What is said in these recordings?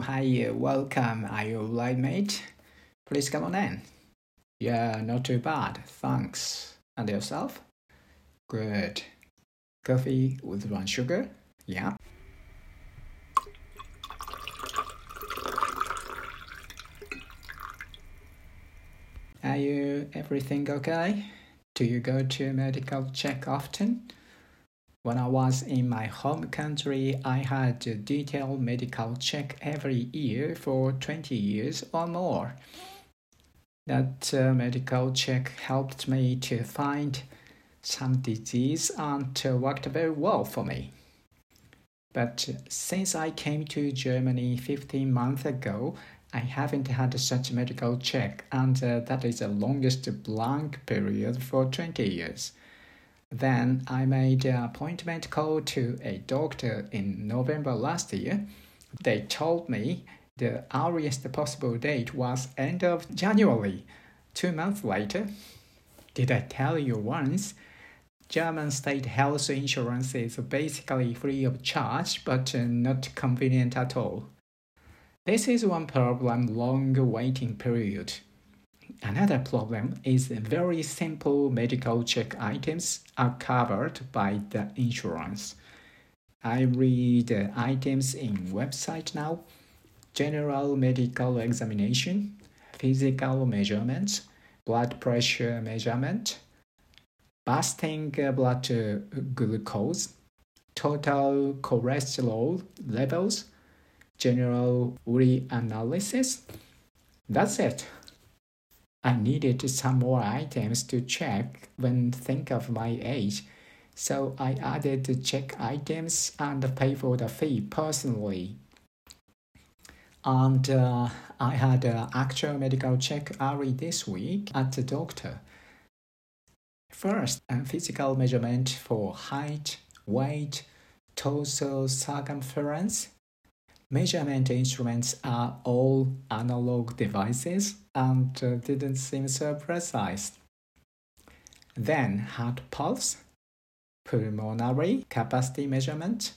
Hi, uh, welcome. Are you right, mate? Please come on in. Yeah, not too bad, thanks. And yourself? Good. Coffee with one sugar? Yeah. Are you everything okay? Do you go to medical check often? When I was in my home country, I had a detailed medical check every year for 20 years or more. That uh, medical check helped me to find some disease and uh, worked very well for me. But since I came to Germany 15 months ago, I haven't had such a medical check, and uh, that is the longest blank period for 20 years. Then I made an appointment call to a doctor in November last year. They told me the earliest possible date was end of January. Two months later, did I tell you once? German state health insurance is basically free of charge, but uh, not convenient at all. This is one problem long waiting period. Another problem is very simple medical check items are covered by the insurance. I read items in website now. General medical examination, physical measurements, blood pressure measurement, fasting blood uh, glucose, total cholesterol levels, general urine analysis. That's it. I needed some more items to check when think of my age, so I added the check items and pay for the fee personally. And uh, I had an actual medical check early this week at the doctor. First, a physical measurement for height, weight, torso circumference, Measurement instruments are all analog devices and uh, didn't seem so precise. Then heart pulse, pulmonary capacity measurement.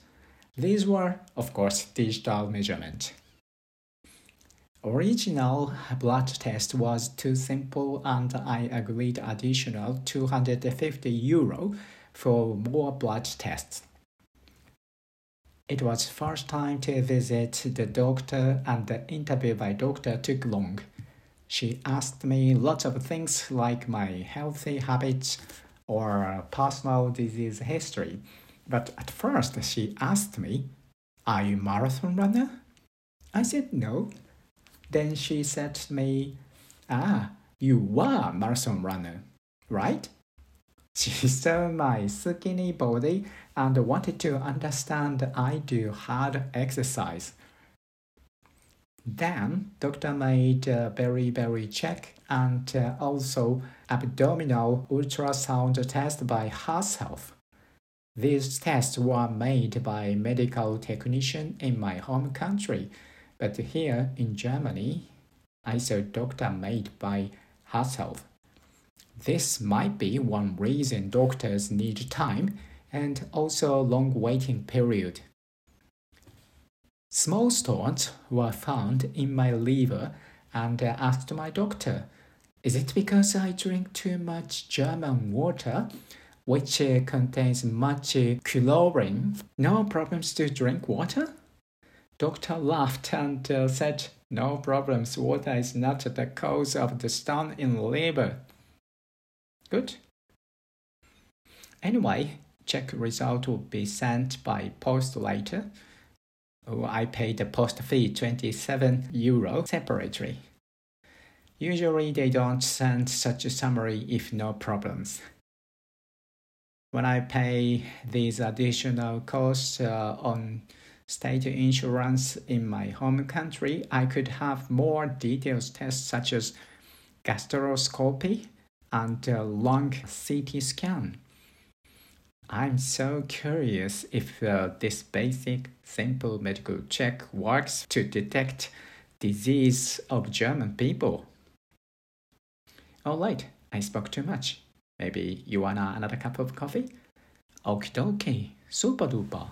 These were, of course, digital measurement. Original blood test was too simple and I agreed additional 250 euro for more blood tests. It was first time to visit the doctor and the interview by doctor took long. She asked me lots of things like my healthy habits or personal disease history. But at first she asked me, Are you marathon runner? I said no. Then she said to me, Ah, you were marathon runner, right? She saw my skinny body and wanted to understand I do hard exercise. Then doctor made a very check and uh, also abdominal ultrasound test by herself. These tests were made by medical technician in my home country, but here in Germany, I saw doctor made by herself. This might be one reason doctors need time and also a long waiting period. Small stones were found in my liver and I asked my doctor, is it because I drink too much German water, which contains much chlorine? No problems to drink water? Doctor laughed and uh, said, no problems, water is not the cause of the stone in liver. Good. Anyway, check result will be sent by post later. Oh, I paid the post fee 27 euro separately. Usually they don't send such a summary if no problems. When I pay these additional costs uh, on state insurance in my home country, I could have more detailed tests such as gastroscopy, and a lung CT scan. I'm so curious if uh, this basic, simple medical check works to detect disease of German people. Alright, I spoke too much. Maybe you wanna another cup of coffee? Okie dokie, super duper.